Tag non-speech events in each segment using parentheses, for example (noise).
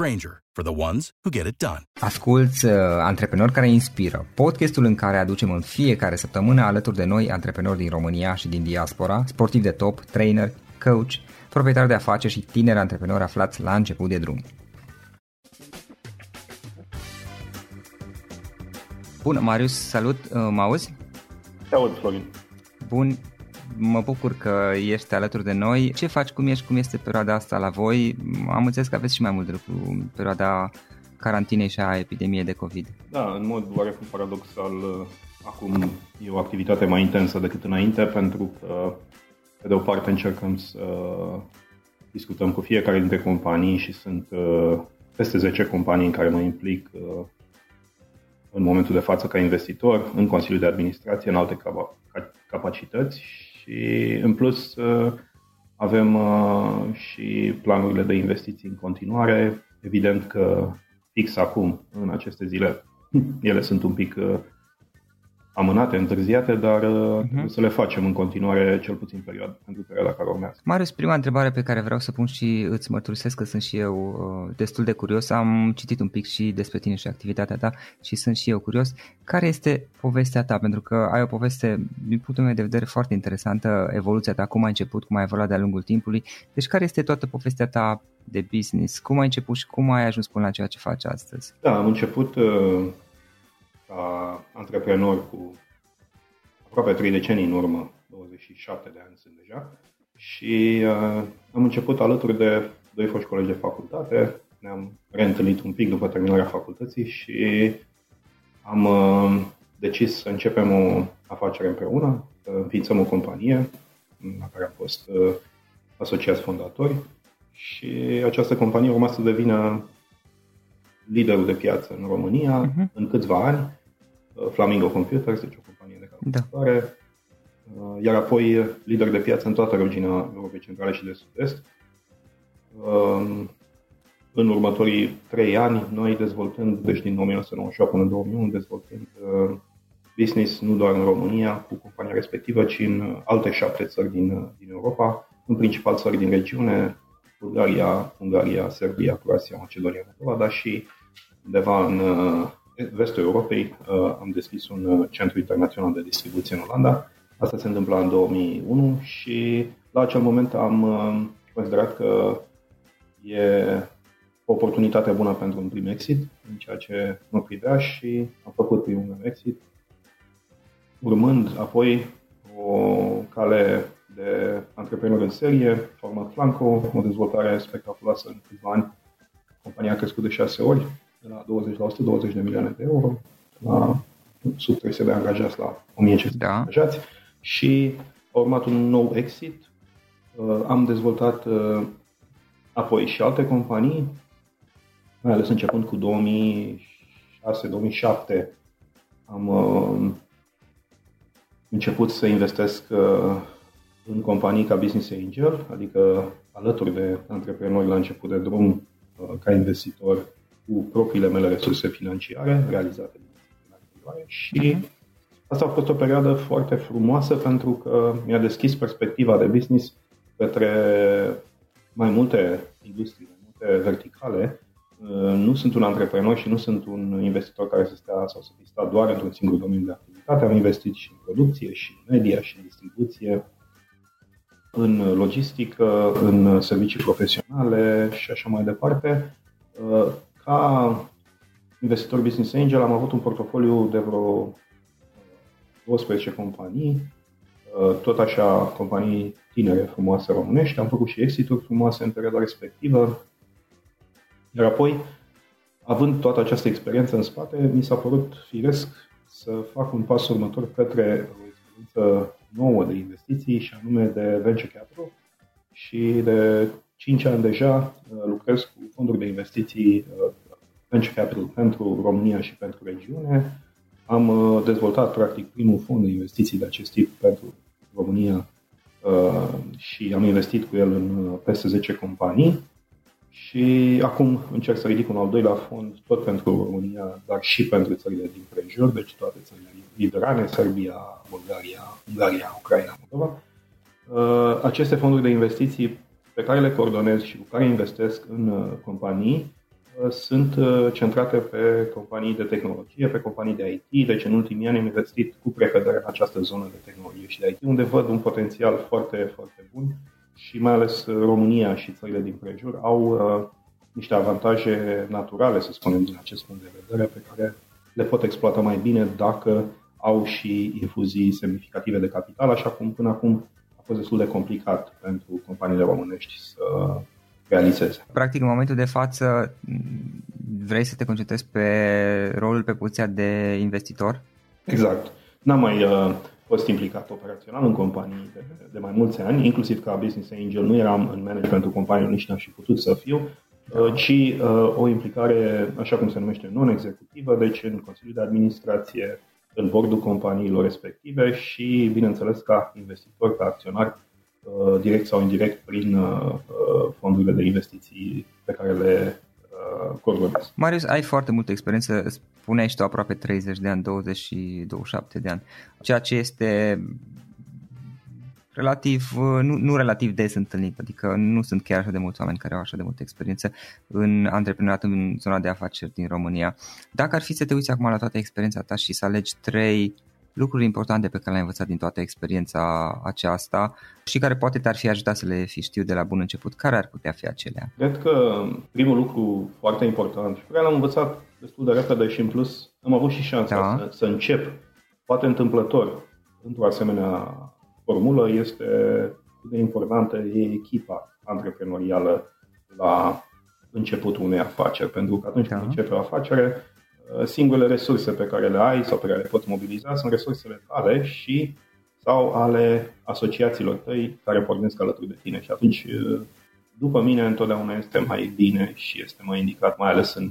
Granger, for the ones who get it done. Asculți uh, Antreprenori care inspiră, podcastul în care aducem în fiecare săptămână alături de noi antreprenori din România și din diaspora, sportivi de top, trainer, coach, proprietari de afaceri și tineri antreprenori aflați la început de drum. Bun, Marius, salut, uh, mă auzi? Te aud, Florin. Bun, mă bucur că ești alături de noi. Ce faci, cum ești, cum este perioada asta la voi? Am înțeles că aveți și mai mult de lucru perioada carantinei și a epidemiei de COVID. Da, în mod oarecum paradoxal, acum e o activitate mai intensă decât înainte, pentru că, pe de o parte, încercăm să discutăm cu fiecare dintre companii și sunt uh, peste 10 companii în care mă implic uh, în momentul de față ca investitor, în Consiliul de Administrație, în alte capacități și în plus uh, avem uh, și planurile de investiții în continuare. Evident că fix acum, în aceste zile, (laughs) ele sunt un pic uh, amânate, întârziate, dar uh-huh. trebuie să le facem în continuare, cel puțin perioada, pentru perioada care urmează. Marius, prima întrebare pe care vreau să pun și îți mărturisesc că sunt și eu uh, destul de curios. Am citit un pic și despre tine și activitatea ta și sunt și eu curios. Care este povestea ta? Pentru că ai o poveste, din punctul meu de vedere, foarte interesantă, evoluția ta, cum ai început, cum ai evoluat de-a lungul timpului. Deci care este toată povestea ta de business? Cum ai început și cum ai ajuns până la ceea ce faci astăzi? Da, am început uh ca antreprenor cu aproape 3 decenii în urmă, 27 de ani sunt deja, și uh, am început alături de doi foști colegi de facultate, ne-am reîntâlnit un pic după terminarea facultății și am uh, decis să începem o afacere împreună, să înființăm o companie la care am fost uh, asociați fondatori. Și această companie urma să devină liderul de piață în România uh-huh. în câțiva ani. Uh, Flamingo Computers, deci o companie de calculatoare, da. iar apoi lider de piață în toată regiunea Europei Centrale și de Sud-Est. Um, în următorii trei ani, noi dezvoltând, deci din 1998 până în 2001, dezvoltând uh, business nu doar în România cu compania respectivă, ci în alte șapte țări din, din Europa, în principal țări din regiune, Bulgaria, Ungaria, Serbia, Croația, Macedonia, Moldova, dar și undeva în vestul Europei uh, am deschis un uh, centru internațional de distribuție în Olanda. Asta se întâmpla în 2001 și la acel moment am uh, considerat că e o oportunitate bună pentru un prim exit în ceea ce mă privea și am făcut primul meu exit, urmând apoi o cale de antreprenor în serie, format Flanco, o dezvoltare spectaculoasă în câțiva ani. Compania a crescut de șase ori, de la 20 la 120 de milioane de euro, la sub 300 de angajați la 1500 da. de angajați și a urmat un nou exit. Uh, am dezvoltat uh, apoi și alte companii, mai ales începând cu 2006-2007 am uh, început să investesc în companii ca Business Angel, adică alături de antreprenori la început de drum ca investitor cu propriile mele resurse financiare realizate și uh-huh. asta a fost o perioadă foarte frumoasă pentru că mi-a deschis perspectiva de business către mai multe industrie, mai multe verticale. Uh, nu sunt un antreprenor și nu sunt un investitor care să stea sau să fi stat doar într-un singur domeniu de activitate. Am investit și în producție, și în media, și în distribuție, în logistică, în servicii profesionale și așa mai departe uh, ca investitor business angel am avut un portofoliu de vreo 12 companii tot așa companii tinere frumoase românești, am făcut și exituri frumoase în perioada respectivă, iar apoi, având toată această experiență în spate, mi s-a părut firesc să fac un pas următor către o experiență nouă de investiții și anume de venture capital și de 5 ani deja lucrez cu fonduri de investiții venture capital pentru România și pentru regiune. Am uh, dezvoltat practic primul fond de investiții de acest tip pentru România uh, și am investit cu el în uh, peste 10 companii și acum încerc să ridic un al doilea fond tot pentru România, dar și pentru țările din prejur, deci toate țările riverane, Serbia, Bulgaria, Ungaria, Ucraina, Moldova. Aceste fonduri de investiții pe care le coordonez și cu care investesc în companii sunt uh, centrate pe companii de tehnologie, pe companii de IT, deci în ultimii ani am investit cu precădere în această zonă de tehnologie și de IT, unde văd un potențial foarte, foarte bun și mai ales uh, România și țările din prejur au uh, niște avantaje naturale, să spunem, din acest punct de vedere, pe care le pot exploata mai bine dacă au și infuzii semnificative de capital, așa cum până acum a fost destul de complicat pentru companiile românești să realizeze. Practic, în momentul de față, vrei să te concentrezi pe rolul, pe poziția de investitor? Exact. N-am mai uh, fost implicat operațional în companii de, de mai mulți ani, inclusiv ca business angel. Nu eram în managementul companiei, nici n-aș fi putut să fiu, uh, ci uh, o implicare, așa cum se numește, non-executivă, deci în Consiliul de Administrație, în bordul companiilor respective și, bineînțeles, ca investitor, ca acționar Uh, direct sau indirect prin uh, uh, fondurile de investiții pe care le coordonez. Marius, ai foarte multă experiență, spuneai și tu aproape 30 de ani, 20 și 27 de ani, ceea ce este relativ, nu, nu relativ des întâlnit, adică nu sunt chiar așa de mulți oameni care au așa de multă experiență în antreprenoriat în zona de afaceri din România. Dacă ar fi să te uiți acum la toată experiența ta și să alegi trei lucruri importante pe care le-ai învățat din toată experiența aceasta și care poate te-ar fi ajutat să le fi știu de la bun început, care ar putea fi acelea? Cred că primul lucru foarte important și pe care l-am învățat destul de repede și în plus am avut și șansa da. să, să încep, poate întâmplător, într-o asemenea formulă, este cât de importantă e echipa antreprenorială la începutul unei afaceri. Pentru că atunci da. când începe o afacere, Uh, singurele resurse pe care le ai sau pe care le poți mobiliza sunt resursele tale și sau ale asociațiilor tăi care pornesc alături de tine. Și atunci, uh, după mine, întotdeauna este mai bine și este mai indicat, mai ales în,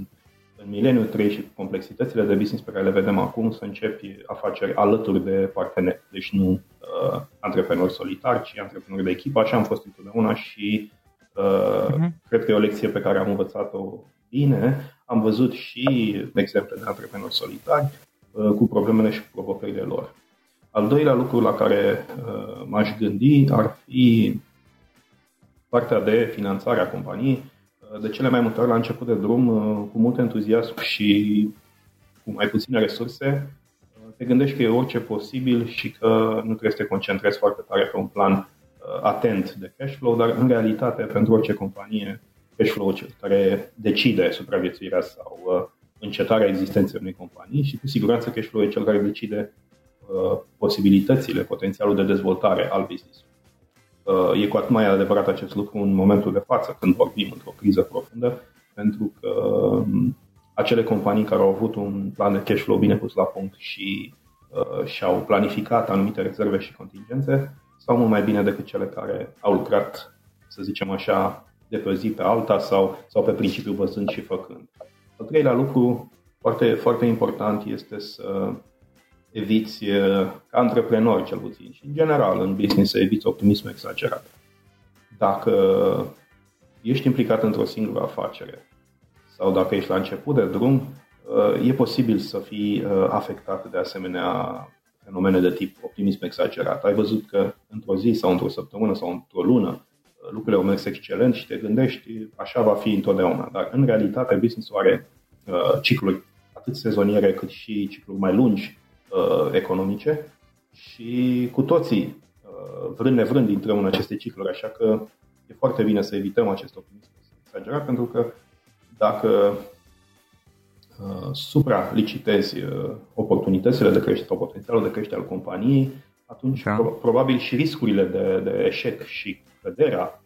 în mileniul 3 și complexitățile de business pe care le vedem acum, să începi afaceri alături de parteneri. Deci nu uh, antreprenori solitari, ci antreprenori de echipă. Așa am fost întotdeauna și uh, uh-huh. cred că e o lecție pe care am învățat-o bine, am văzut și exemple de antreprenori solitari uh, cu problemele și cu provocările lor. Al doilea lucru la care uh, m-aș gândi ar fi partea de finanțare a companiei. Uh, de cele mai multe ori la început de drum, cu mult entuziasm și cu mai puține resurse, te gândești că e orice posibil și că nu trebuie să te concentrezi foarte tare pe un plan atent de cash flow, dar în realitate pentru orice companie cash flow cel care decide supraviețuirea sau uh, încetarea existenței unei companii și cu siguranță cash flow e cel care decide uh, posibilitățile, potențialul de dezvoltare al business uh, E cu atât mai adevărat acest lucru în momentul de față, când vorbim într-o criză profundă, pentru că um, acele companii care au avut un plan de cash flow bine pus la punct și uh, și-au planificat anumite rezerve și contingențe, sau mult mai bine decât cele care au lucrat, să zicem așa, de pe zi pe alta sau, sau pe principiu văzând și făcând. Al treilea lucru foarte, foarte important este să eviți, ca antreprenor cel puțin și în general în business, să eviți optimismul exagerat. Dacă ești implicat într-o singură afacere sau dacă ești la început de drum, e posibil să fii afectat de asemenea fenomene de tip optimism exagerat. Ai văzut că într-o zi sau într-o săptămână sau într-o lună lucrurile au mers excelent și te gândești, așa va fi întotdeauna. Dar în realitate business-ul are uh, cicluri atât sezoniere cât și cicluri mai lungi uh, economice și cu toții, uh, vrând nevrând, intrăm în aceste cicluri, așa că e foarte bine să evităm acest optimism exagerat, pentru că dacă uh, supra-licitezi uh, oportunitățile de creștere sau potențialul de creștere al companiei, atunci da. probabil și riscurile de, de eșec și căderea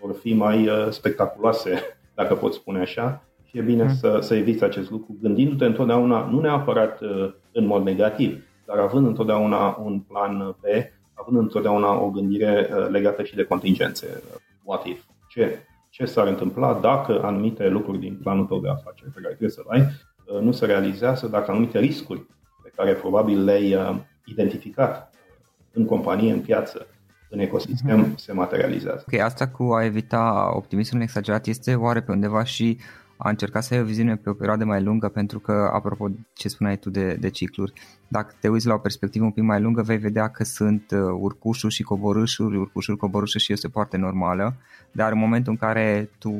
vor fi mai uh, spectaculoase, (laughs) dacă pot spune așa, și e bine mm. să, să eviți acest lucru, gândindu-te întotdeauna, nu neapărat uh, în mod negativ, dar având întotdeauna un plan B, având întotdeauna o gândire uh, legată și de contingențe. What if? Ce, ce s-ar întâmpla dacă anumite lucruri din planul tău de afaceri pe care trebuie să-l ai nu se realizează, dacă anumite riscuri pe care probabil le-ai identificat în companie, în piață, în ecosistem, mm-hmm. se materializează. Ok, asta cu a evita optimismul exagerat este oare pe undeva și a încerca să ai o viziune pe o perioadă mai lungă, pentru că, apropo ce spuneai tu de, de cicluri, dacă te uiți la o perspectivă un pic mai lungă, vei vedea că sunt uh, urcușuri și coborâșuri, urcușuri, coborâșuri și este foarte normală, dar în momentul în care tu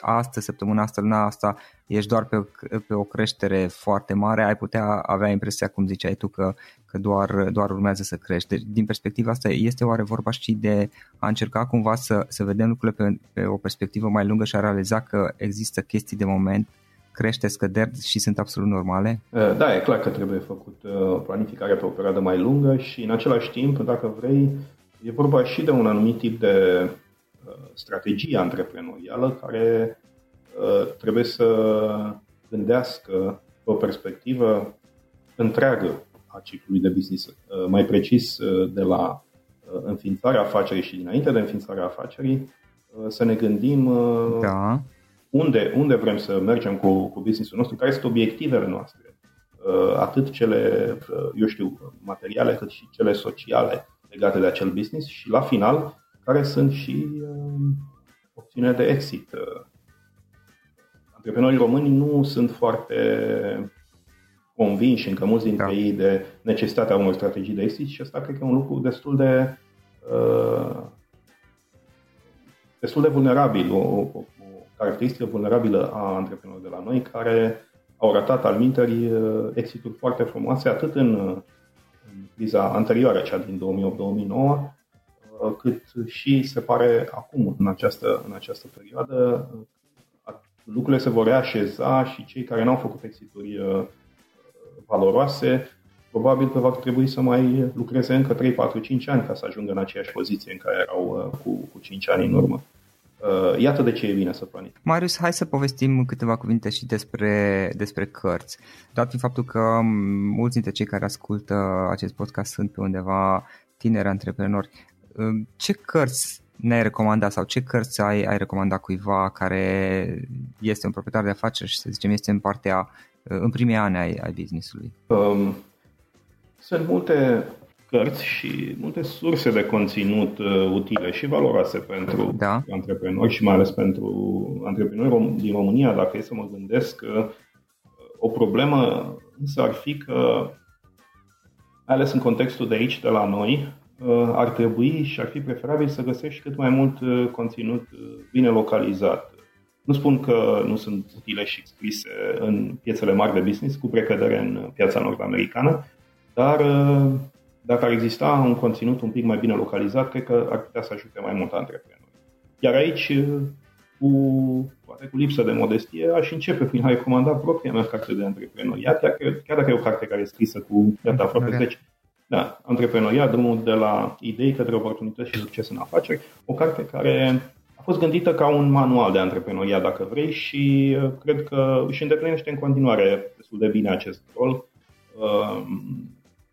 astăzi, săptămâna asta, luna asta, ești doar pe, pe o creștere foarte mare, ai putea avea impresia, cum ziceai tu, că, că doar, doar urmează să crești. Deci, din perspectiva asta, este oare vorba și de a încerca cumva să, să vedem lucrurile pe, pe o perspectivă mai lungă și a realiza că există chestii de moment crește, scăderi și sunt absolut normale? Da, e clar că trebuie făcut uh, planificarea pe o perioadă mai lungă și în același timp, dacă vrei, e vorba și de un anumit tip de uh, strategie antreprenorială care Uh, trebuie să gândească o perspectivă întreagă a ciclului de business. Uh, mai precis, uh, de la înființarea afacerii și dinainte de înființarea afacerii, să ne gândim da. unde, unde vrem să mergem cu, cu businessul nostru, care sunt obiectivele noastre, atât cele, eu știu, materiale, cât și cele sociale legate de acel business și, la final, care sunt și opțiunile de exit antreprenorii români nu sunt foarte convinși încă mulți dintre da. ei de necesitatea unor strategii de exit și asta cred că e un lucru destul de uh, destul de vulnerabil, o, o, o caracteristică vulnerabilă a antreprenorilor de la noi care au ratat al minteri uh, exituri foarte frumoase atât în, în criza anterioară, cea din 2008-2009, uh, cât și se pare acum, în această, în această perioadă, lucrurile se vor reașeza și cei care n-au făcut exituri uh, valoroase, probabil că va trebui să mai lucreze încă 3, 4, 5 ani ca să ajungă în aceeași poziție în care erau uh, cu, cu 5 ani în urmă. Uh, iată de ce e bine să planificăm. Marius, hai să povestim câteva cuvinte și despre, despre cărți. Dat fiind faptul că mulți dintre cei care ascultă acest podcast sunt pe undeva tineri antreprenori, ce cărți ne-ai recomandat sau ce cărți ai, ai recomandat cuiva care este un proprietar de afaceri și să zicem este în partea, în primii ani ai, ai business-ului? Um, sunt multe cărți și multe surse de conținut uh, utile și valoroase pentru da. antreprenori și mai ales pentru antreprenori din România. Dacă e să mă gândesc că uh, o problemă însă ar fi că, mai ales în contextul de aici, de la noi, Uh, ar trebui și ar fi preferabil să găsești cât mai mult uh, conținut uh, bine localizat. Nu spun că nu sunt utile și scrise în piețele mari de business, cu precădere în piața nord-americană, dar dacă ar exista un conținut un pic mai bine localizat, cred că ar putea să ajute mai mult antreprenori. Iar aici, cu, poate cu lipsă de modestie, aș începe prin a recomanda propria mea carte de antreprenoriat, chiar, chiar dacă e o carte care e scrisă cu data aproape 10, da, Antreprenoria, drumul de la idei către oportunități și succes în afaceri, o carte care a fost gândită ca un manual de antreprenoria, dacă vrei, și uh, cred că își îndeplinește în continuare destul de bine acest rol. Uh,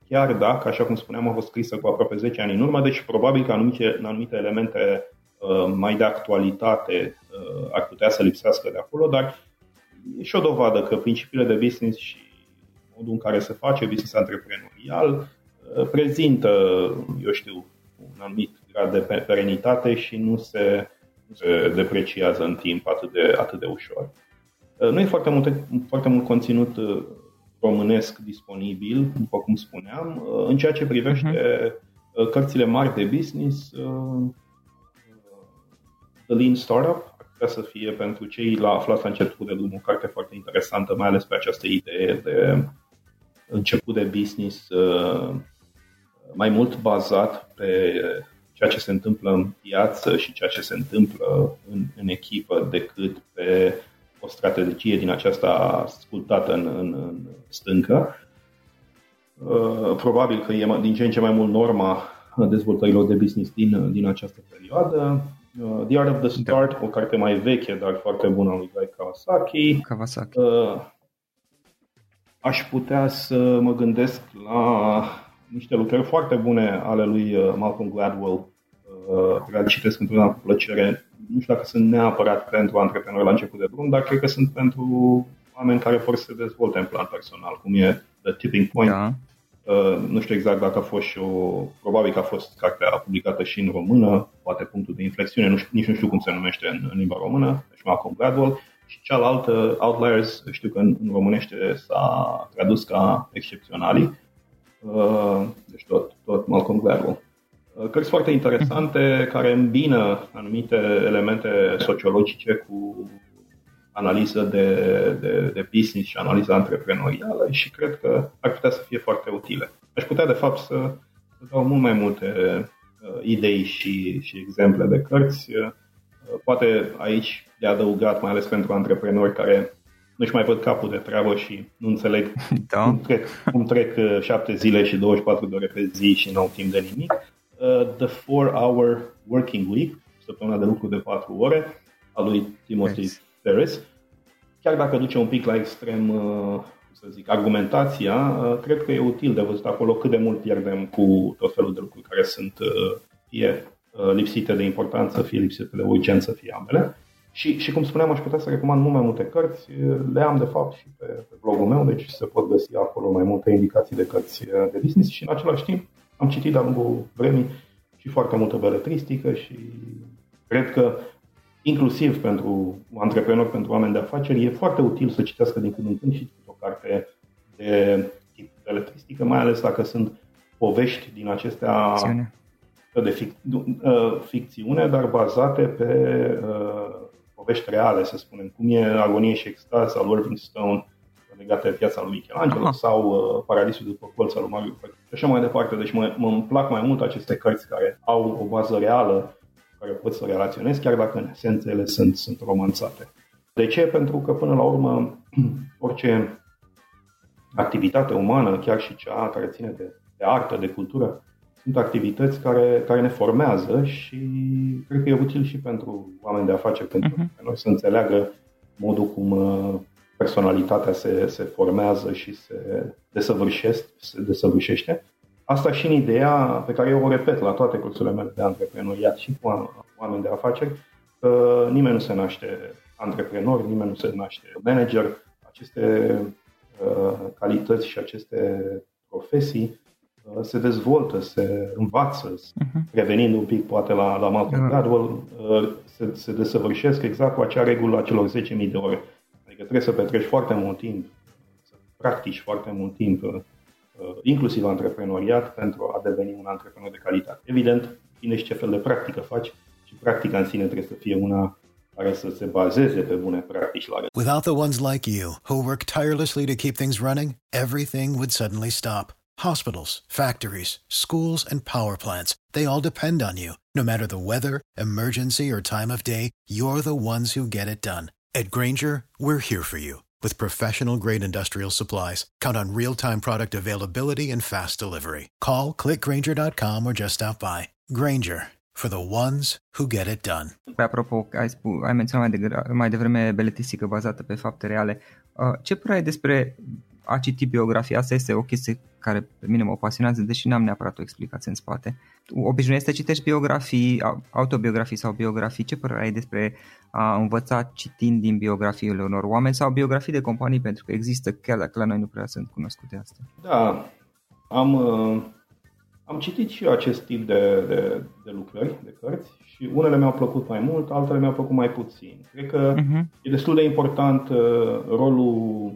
chiar dacă, așa cum spuneam, a fost scrisă cu aproape 10 ani în urmă, deci probabil că anumite, anumite elemente uh, mai de actualitate ar putea să lipsească de acolo, dar e și o dovadă că principiile de business și modul în care se face business antreprenorial prezintă, eu știu, un anumit grad de perenitate și nu se, nu se depreciază în timp atât de, atât de ușor. Nu e foarte mult, foarte mult conținut uh, românesc disponibil, după cum spuneam. Uh, în ceea ce privește uh-huh. cărțile mari de business, The Lean Startup ar putea să fie pentru cei la aflați la început de drum o carte foarte interesantă, mai ales pe această idee de început de business mai mult bazat pe ceea ce se întâmplă în piață și ceea ce se întâmplă în, în echipă decât pe o strategie din aceasta ascultată în, în, în stâncă. probabil că e din ce în ce mai mult norma dezvoltărilor de business din, din această perioadă. Uh, the Art of the Start, da. o carte mai veche, dar foarte bună a lui Guy Kawasaki. Kawasaki. Uh, aș putea să mă gândesc la niște lucrări foarte bune ale lui uh, Malcolm Gladwell, uh, care le citesc întotdeauna cu plăcere. Nu știu dacă sunt neapărat pentru antreprenori la început de drum, dar cred că sunt pentru oameni care vor să se dezvolte în plan personal, cum e The Tipping Point. Da. Uh, nu știu exact dacă a fost și o... Probabil că a fost cartea publicată și în română, poate punctul de inflexiune, nu știu, nici nu știu cum se numește în, în limba română, deci Malcolm Gladwell. Și cealaltă, Outliers, știu că în, în românește s-a tradus ca excepționali, uh, deci tot, tot Malcolm Gladwell. Uh, cărți foarte interesante care îmbină anumite elemente sociologice cu analiză de, de, de business și analiză antreprenorială și cred că ar putea să fie foarte utile. Aș putea, de fapt, să, să dau mult mai multe uh, idei și, și exemple de cărți. Uh, poate aici de adăugat, mai ales pentru antreprenori care nu-și mai văd capul de treabă și nu înțeleg da. cum, trec, cum trec uh, șapte zile și 24 de ore pe zi și nu au timp de nimic. Uh, The 4-Hour Working Week, săptămâna de lucru de 4 ore, a lui Timothy yes. Ferris. Chiar dacă duce un pic la extrem, uh, să zic, argumentația, uh, cred că e util de văzut acolo cât de mult pierdem cu tot felul de lucruri care sunt uh, fie lipsite de importanță, fie lipsite de urgență, fie ambele. Și, și cum spuneam, aș putea să recomand mult mai multe cărți. Le am, de fapt, și pe, pe blogul meu, deci se pot găsi acolo mai multe indicații de cărți de business și, în același timp, am citit de-a lungul vremii și foarte multă beletristică și cred că inclusiv pentru antreprenori, pentru oameni de afaceri, e foarte util să citească din când în când și o carte de tip beletristică, mai ales dacă sunt povești din acestea Ficțiune. de fic- uh, ficțiune, dar bazate pe uh, povești reale, să spunem, cum e Agonie și extaz al Irving Stone legate de viața lui Michelangelo Aha. sau uh, Paradisul după colț al lui Mario Și așa mai departe. Deci mă, mă plac mai mult aceste cărți care au o bază reală care pot să relaționez, chiar dacă în esență ele sunt, sunt romanțate. De ce? Pentru că până la urmă (clears throat) orice activitate umană, chiar și cea care ține de, de artă, de cultură, sunt activități care, care ne formează și cred că e util și pentru oameni de afaceri, pentru uh-huh. noi să înțeleagă modul cum uh, personalitatea se, se formează și se desăvârșește, se desăvârșește Asta și în ideea pe care eu o repet la toate cursurile mele de antreprenoriat și cu oameni de afaceri, că nimeni nu se naște antreprenor, nimeni nu se naște manager. Aceste uh, calități și aceste profesii uh, se dezvoltă, se învață, uh-huh. revenind un pic poate la, la Malcolm uh-huh. Gladwell, uh, se, se desăvârșesc exact cu acea regulă a celor 10.000 de ore. Adică trebuie să petreci foarte mult timp, să practici foarte mult timp Uh, inclusiv antreprenoriat, pentru a deveni un antreprenor de calitate. Evident, ține și ce fel de practică faci și practica în sine trebuie să fie una care să se bazeze pe bune practici la Without the ones like you, who work tirelessly to keep things running, everything would suddenly stop. Hospitals, factories, schools, and power plants, they all depend on you. No matter the weather, emergency, or time of day, you're the ones who get it done. At Granger, we're here for you with professional grade industrial supplies, count on real time product availability and fast delivery. Call clickgranger.com or just stop by. Granger for the ones who get it done. Apropo, ai, spu- ai menționat mai, de, mai devreme beletistică bazată pe fapte reale. Uh, ce părere despre a citi biografia? Asta este o chestie care pe mine mă pasionează, deși n-am neapărat o explicație în spate. Obișnuiești să citești biografii, autobiografii sau biografii. Ce părere ai despre a învăța citind din biografiile unor oameni sau biografii de companii, pentru că există, chiar dacă la noi nu prea sunt cunoscute astea? Da, am, uh, am citit și eu acest tip de, de, de lucrări, de cărți și unele mi-au plăcut mai mult, altele mi-au plăcut mai puțin. Cred că uh-huh. e destul de important uh, rolul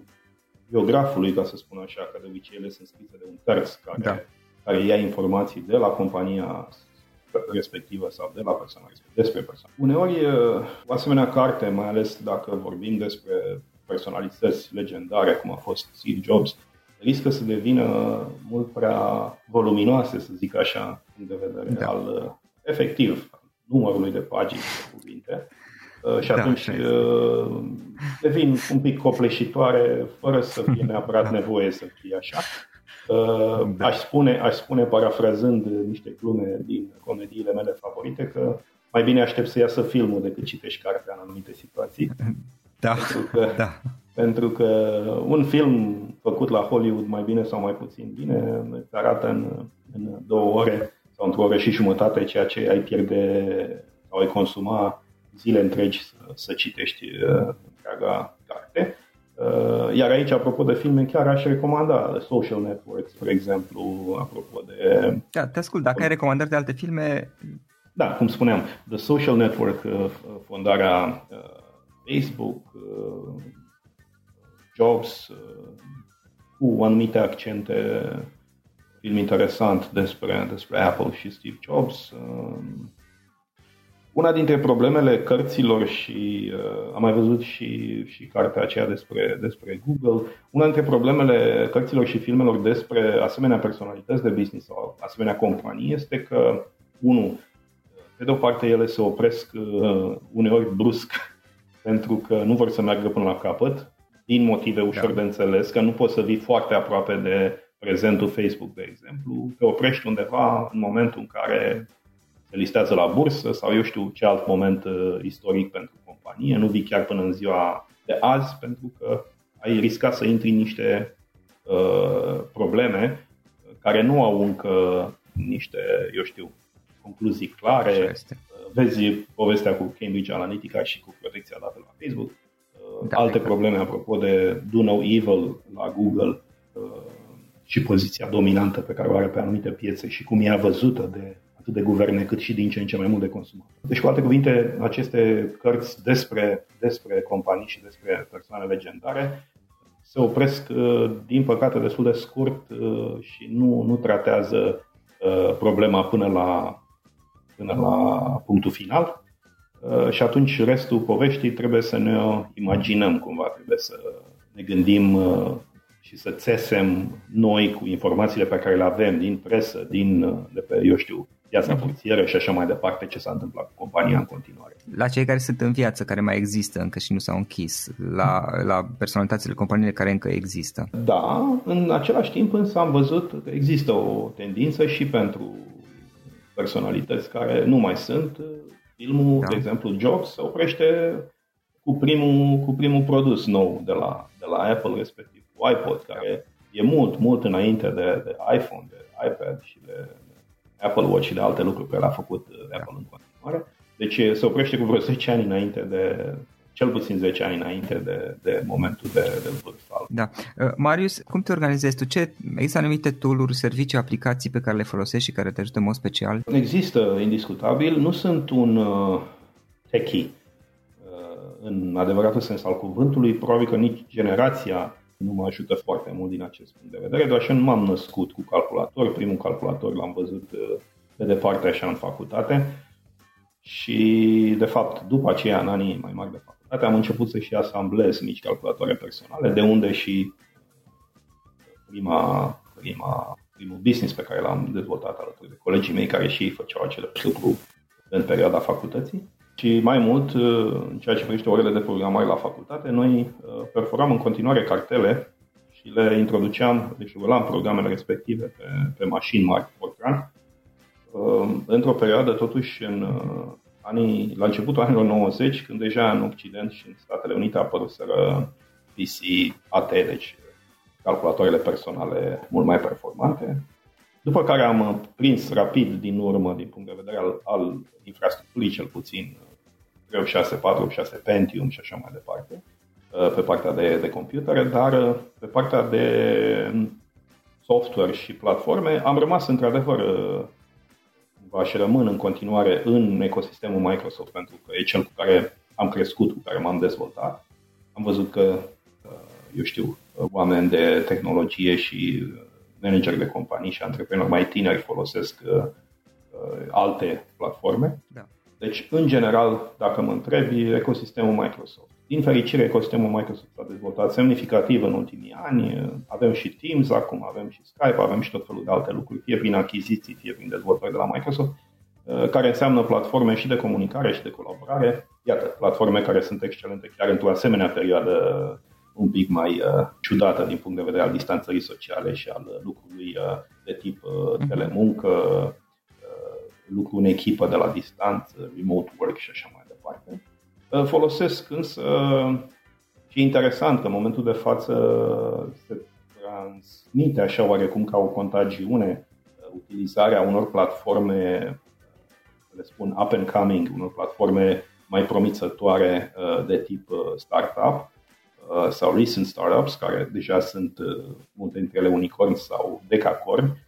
biografului, ca să spun așa, că de obicei ele sunt scrise de un terț care, da. care ia informații de la compania respectivă sau de la persoana respectivă, despre persoană. Uneori, o asemenea carte, mai ales dacă vorbim despre personalități legendare, cum a fost Steve Jobs, riscă să devină mult prea voluminoase, să zic așa, din de vedere da. al efectiv numărului de pagini de cuvinte. Uh, și da, atunci uh, devin un pic copleșitoare, fără să fie neapărat da. nevoie să fie așa. Uh, da. aș, spune, aș spune, parafrazând niște glume din comediile mele favorite, că mai bine aștept să iasă filmul decât citești cartea în anumite situații. Da, pentru că, da. Pentru că un film făcut la Hollywood, mai bine sau mai puțin bine, îți arată în, în două ore sau într-o oră și jumătate ceea ce ai pierde sau ai consuma zile întregi să, să citești uh, întreaga carte. Uh, iar aici, apropo de filme, chiar aș recomanda Social Networks, spre exemplu, apropo de... Da, te ascult. Dacă ai recomandări de alte filme... Da, cum spuneam, The Social Network, uh, fondarea Facebook, Jobs, cu anumite accente, film interesant despre, despre Apple și Steve Jobs. Una dintre problemele cărților și uh, am mai văzut și, și cartea aceea despre, despre Google, una dintre problemele cărților și filmelor despre asemenea personalități de business sau asemenea companii este că, unul, pe de o parte ele se opresc uh, uneori brusc (laughs) pentru că nu vor să meargă până la capăt, din motive ușor da. de înțeles, că nu poți să vii foarte aproape de prezentul Facebook, de exemplu, te oprești undeva în momentul în care se listează la bursă sau eu știu ce alt moment uh, istoric pentru companie, nu vii chiar până în ziua de azi pentru că ai riscat să intri în niște uh, probleme care nu au încă niște, eu știu, concluzii clare. Uh, vezi povestea cu Cambridge Analytica și cu protecția datelor la Facebook. Uh, da, alte probleme apropo de do no evil la Google și poziția dominantă pe care o are pe anumite piețe și cum e văzută de atât de guverne cât și din ce în ce mai mult de consumatori. Deci, cu alte cuvinte, aceste cărți despre, despre companii și despre persoane legendare se opresc, uh, din păcate, destul de scurt uh, și nu, nu tratează uh, problema până la, până la punctul final. Și atunci restul poveștii trebuie să ne o imaginăm cumva, trebuie să ne gândim și să țesem noi cu informațiile pe care le avem din presă, din, de pe, eu știu, piața mhm. porțieră și așa mai departe, ce s-a întâmplat cu compania în continuare. La cei care sunt în viață, care mai există încă și nu s-au închis, la, la personalitățile companiile care încă există. Da, în același timp însă am văzut că există o tendință și pentru personalități care nu mai sunt. Filmul, da. de exemplu, Jobs se oprește cu primul, cu primul produs nou de la, de la Apple, respectiv cu iPod, care e mult, mult înainte de, de iPhone, de iPad și de Apple Watch și de alte lucruri pe care le-a făcut uh, Apple în continuare. Deci se oprește cu vreo 10 ani înainte de, cel puțin 10 ani înainte de, de momentul de, de vârf. Da. Uh, Marius, cum te organizezi tu? Ce, există anumite tool servicii, aplicații pe care le folosești și care te ajută în mod special? Există, indiscutabil. Nu sunt un uh, techie uh, în adevăratul sens al cuvântului. Probabil că nici generația nu mă ajută foarte mult din acest punct de vedere, doar și nu m-am născut cu calculator. Primul calculator l-am văzut uh, pe departe așa în facultate și, de fapt, după aceea, în anii mai mari de facultate, am început să și asamblez mici calculatoare personale, de unde și prima, prima, primul business pe care l-am dezvoltat alături de colegii mei care și ei făceau același lucru în perioada facultății. Și mai mult, uh, în ceea ce privește orele de programare la facultate, noi uh, perforam în continuare cartele și le introduceam, deci rulam programele respective pe, pe mașini mari, Fortran, uh, într-o perioadă, totuși, în anii, la începutul anilor 90, când deja în Occident și în Statele Unite apăruseră PC AT, deci calculatoarele personale mult mai performante. După care am prins rapid din urmă, din punct de vedere al, al infrastructurii cel puțin, 386, 6 Pentium și așa mai departe, uh, pe partea de, de computere, dar uh, pe partea de software și platforme am rămas într-adevăr va uh, și rămân în continuare în ecosistemul Microsoft pentru că e cel cu care am crescut, cu care m-am dezvoltat. Am văzut că, eu știu, oameni de tehnologie și manageri de companii și antreprenori mai tineri folosesc alte platforme. Da. Deci, în general, dacă mă întrebi, ecosistemul Microsoft. Din fericire, ecosistemul Microsoft s-a dezvoltat semnificativ în ultimii ani. Avem și Teams acum, avem și Skype, avem și tot felul de alte lucruri, fie prin achiziții, fie prin dezvoltări de la Microsoft, uh, care înseamnă platforme și de comunicare și de colaborare. Iată, platforme care sunt excelente chiar într-o asemenea perioadă un pic mai uh, ciudată din punct de vedere al distanțării sociale și al lucrului uh, de tip uh, mhm. telemuncă, uh, lucru în echipă de la distanță, remote work și așa mai departe. Uh, folosesc însă și e interesant că în momentul de față se transmite așa oarecum ca o contagiune uh, utilizarea unor platforme, uh, le spun up and coming, unor platforme mai promițătoare uh, de tip startup sau recent startups, care deja sunt multe dintre ele unicorni sau decacorni.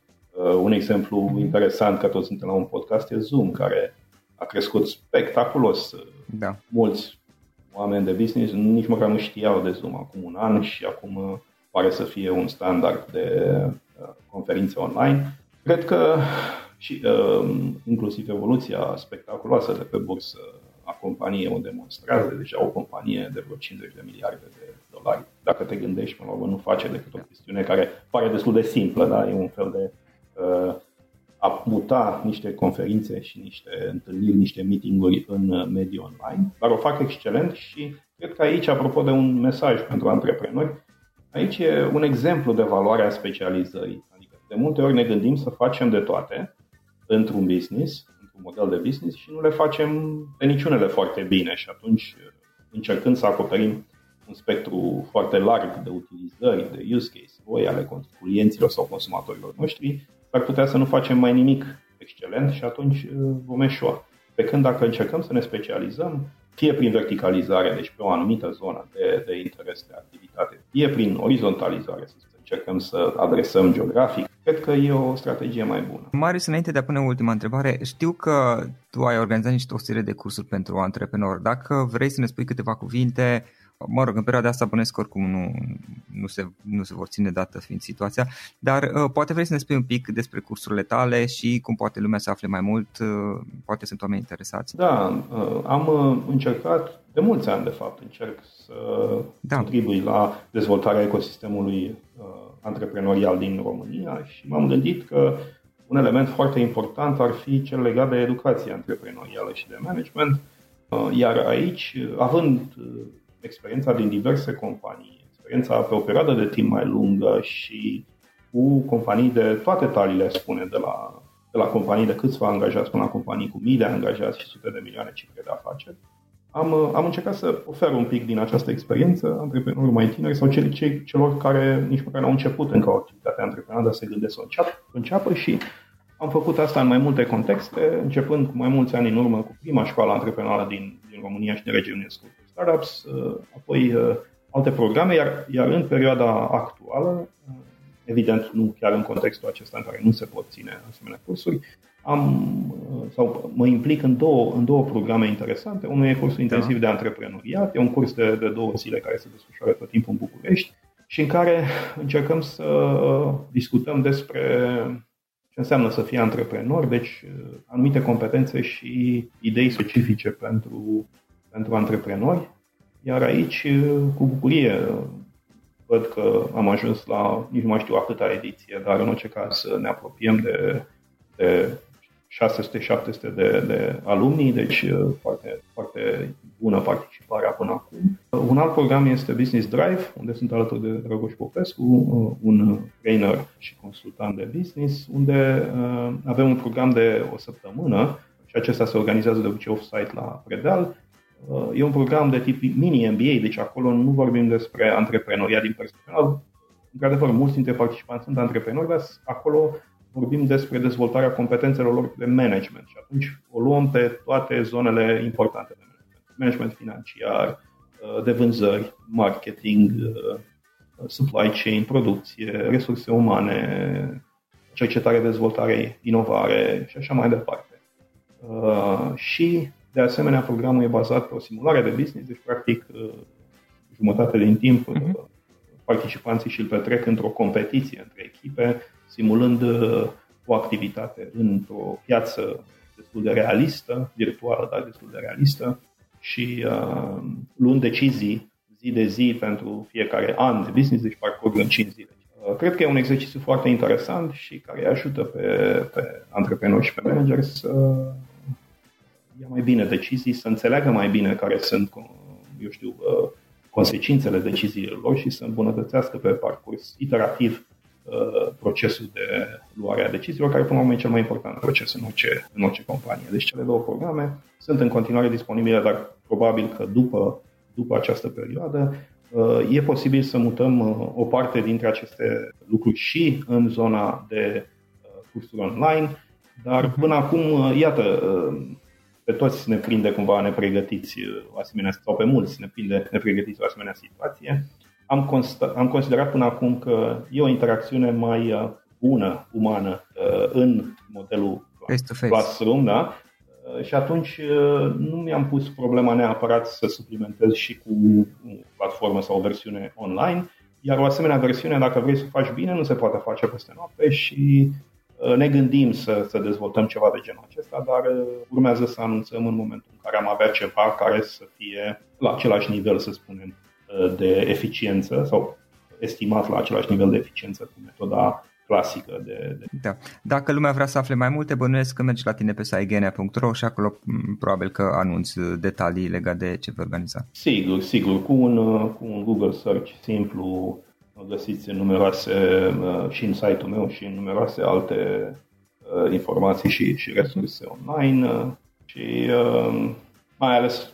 Un exemplu interesant, că toți suntem la un podcast, e Zoom, care a crescut spectaculos. Da. Mulți oameni de business nici măcar nu știau de Zoom acum un an și acum pare să fie un standard de uh, conferințe online. Cred că și uh, inclusiv evoluția spectaculoasă de pe bursă a companiei o demonstrează deja o companie de vreo 50 de miliarde de dolari. Dacă te gândești, până la urmă, nu face decât o chestiune care pare destul de simplă, da? e un fel de uh, a muta niște conferințe și niște întâlniri, niște meeting-uri în mediul online, dar o fac excelent și cred că aici, apropo de un mesaj pentru antreprenori, Aici e un exemplu de valoare a specializării. Adică de multe ori ne gândim să facem de toate într-un business, într-un model de business și nu le facem pe niciunele foarte bine și atunci încercând să acoperim un spectru foarte larg de utilizări, de use case, voi ale clienților sau consumatorilor noștri, ar putea să nu facem mai nimic excelent și atunci uh, vom eșua. Pe când dacă încercăm să ne specializăm, fie prin verticalizare, deci pe o anumită zonă de, de interes de activitate, fie prin orizontalizare, să încercăm să adresăm geografic, cred că e o strategie mai bună. Marius, înainte de a pune ultima întrebare, știu că tu ai organizat niște o serie de cursuri pentru antreprenori. Dacă vrei să ne spui câteva cuvinte, mă rog, în perioada asta bănesc oricum nu, nu, se, nu se vor ține dată fiind situația, dar uh, poate vrei să ne spui un pic despre cursurile tale și cum poate lumea să afle mai mult, uh, poate sunt oameni interesați. Da, uh, am uh, încercat, de mulți ani de fapt, încerc să da. contribui la dezvoltarea ecosistemului uh, antreprenorial din România și m-am gândit că un element foarte important ar fi cel legat de educație antreprenorială și de management, uh, iar aici, având uh, experiența din diverse companii, experiența pe o perioadă de timp mai lungă și cu companii de toate talile, spune, de la, de la companii de câțiva angajați până la companii cu mii de angajați și sute de milioane cifre de afaceri. Am, am încercat să ofer un pic din această experiență antreprenorilor mai tineri sau cel, cei, celor care nici măcar n-au început încă o activitate antreprenorială, dar se gândesc să înceapă, înceapă și am făcut asta în mai multe contexte, începând cu mai mulți ani în urmă cu prima școală antreprenorială din, din România și din regiune scurtă startups, uh, apoi uh, alte programe, iar, iar în perioada actuală, uh, evident nu chiar în contextul acesta în care nu se pot ține asemenea cursuri, am, sau mă implic în două, în două programe interesante. Unul e cursul da. intensiv de antreprenoriat, e un curs de, de două zile care se desfășoară tot timpul în București și în care încercăm să discutăm despre ce înseamnă să fii antreprenor, deci anumite competențe și idei specifice pentru pentru antreprenori. Iar aici, cu bucurie, văd că am ajuns la, nici nu mai știu a câta ediție, dar în orice caz ne apropiem de, de 600-700 de, de alumni, deci foarte, foarte bună participarea până acum. Un alt program este Business Drive, unde sunt alături de Drăgoș Popescu, un trainer și consultant de business, unde avem un program de o săptămână și acesta se organizează de obicei off-site la Predeal, Uh, e un program de tip mini-MBA, deci acolo nu vorbim despre antreprenoria din perspectivă. Într-adevăr, mulți dintre participanți sunt antreprenori, dar acolo vorbim despre dezvoltarea competențelor lor de management și atunci o luăm pe toate zonele importante de management. Management financiar, uh, de vânzări, marketing, uh, supply chain, producție, resurse umane, cercetare, dezvoltare, inovare și așa mai departe. Și de asemenea, programul e bazat pe o simulare de business, deci practic uh, jumătate din timp uh-huh. participanții și îl petrec într-o competiție între echipe, simulând uh, o activitate într-o piață destul de realistă, virtuală, dar destul de realistă și uh, luând decizii zi de zi pentru fiecare an de business, deci parcurg în 5 zile. Uh, cred că e un exercițiu foarte interesant și care ajută pe, pe antreprenori și pe manageri să ia mai bine decizii, să înțeleagă mai bine care sunt, eu știu, uh, consecințele deciziilor lor și să îmbunătățească pe parcurs iterativ uh, procesul de luare a deciziilor, care până la urmă e cel mai important proces în orice, în orice companie. Deci cele două programe sunt în continuare disponibile, dar probabil că după, după această perioadă uh, e posibil să mutăm uh, o parte dintre aceste lucruri și în zona de cursuri online, dar mhm. până acum, iată, pe toți ne prinde cumva nepregătiți o asemenea, sau pe mulți ne prinde nepregătiți o asemenea situație. Am, consta, am considerat până acum că e o interacțiune mai uh, bună, umană, uh, în modelul face-to-face. Classroom, da? Uh, și atunci nu mi-am pus problema neapărat să suplimentez și cu o platformă sau o versiune online, iar o asemenea versiune, dacă vrei să o faci bine, nu se poate face peste noapte și Uh, ne gândim să, să dezvoltăm ceva de genul acesta, dar uh, urmează să anunțăm în momentul în care am avea ceva care să fie la același nivel, să spunem, uh, de eficiență sau estimat la același nivel de eficiență cu metoda clasică de, de... Da. Dacă lumea vrea să afle mai multe, bănuiesc că mergi la tine pe site și acolo probabil că anunți detalii legate de ce vei organiza. Sigur, sigur. Cu un, cu un Google Search simplu găsiți în numeroase, uh, și în site-ul meu și în numeroase alte uh, informații și, și resurse online uh, și mai ales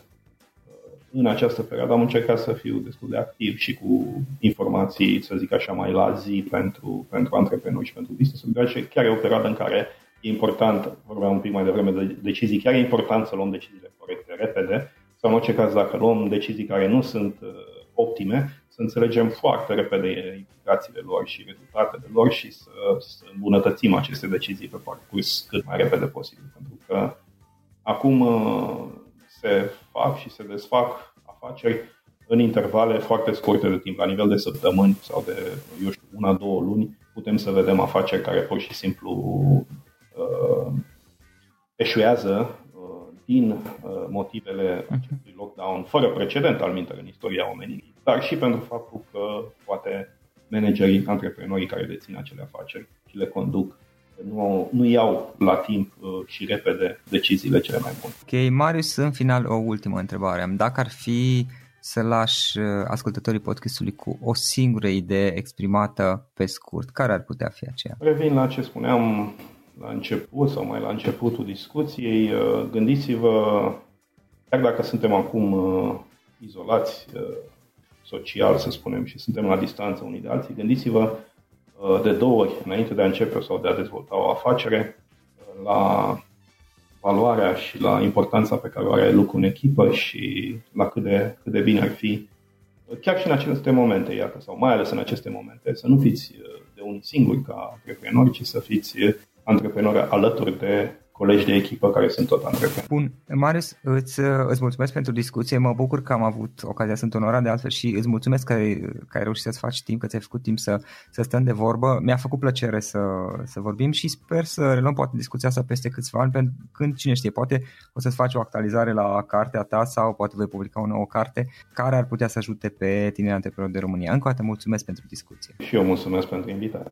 în această perioadă am încercat să fiu destul de activ și cu informații, să zic așa, mai la zi pentru, pentru antreprenori și pentru business-uri, deoarece chiar e o perioadă în care e important, vorbeam un pic mai devreme de decizii, chiar e important să luăm deciziile corecte repede, sau în orice caz dacă luăm decizii care nu sunt optime, să înțelegem foarte repede implicațiile lor și rezultatele lor și să, să îmbunătățim aceste decizii pe parcurs cât mai repede posibil. Pentru că acum uh, se fac și se desfac afaceri în intervale foarte scurte de timp, la nivel de săptămâni sau de, eu știu, una, două luni, putem să vedem afaceri care pur și simplu uh, eșuează din uh, motivele acestui lockdown fără precedent al minter în istoria omenirii, dar și pentru faptul că poate managerii, antreprenorii care dețin acele afaceri și le conduc nu, nu iau la timp uh, și repede deciziile cele mai bune. Ok, Marius, în final o ultimă întrebare. Dacă ar fi să lași uh, ascultătorii podcastului cu o singură idee exprimată pe scurt, care ar putea fi aceea? Revin la ce spuneam la început sau mai la începutul discuției, uh, gândiți-vă, chiar dacă suntem acum uh, izolați uh, social, să spunem, și suntem la distanță unii de alții, gândiți-vă de două ori înainte de a începe sau de a dezvolta o afacere la valoarea și la importanța pe care o are lucrul în echipă și la cât de, cât de bine ar fi. Chiar și în aceste momente, iată, sau mai ales în aceste momente, să nu fiți de unii singuri ca antreprenori, ci să fiți antreprenori alături de colegi de echipă care sunt tot antreprenori. Bun, Marius, îți, îți mulțumesc pentru discuție, mă bucur că am avut ocazia, sunt onorat de altfel și îți mulțumesc că, că ai reușit să-ți faci timp, că ți-ai făcut timp să, să stăm de vorbă. Mi-a făcut plăcere să, să vorbim și sper să reluăm poate discuția asta peste câțiva ani, pentru când cine știe, poate o să-ți faci o actualizare la cartea ta sau poate vei publica o nouă carte care ar putea să ajute pe tineri antreprenori de România. Încă o dată mulțumesc pentru discuție. Și eu mulțumesc pentru invitație.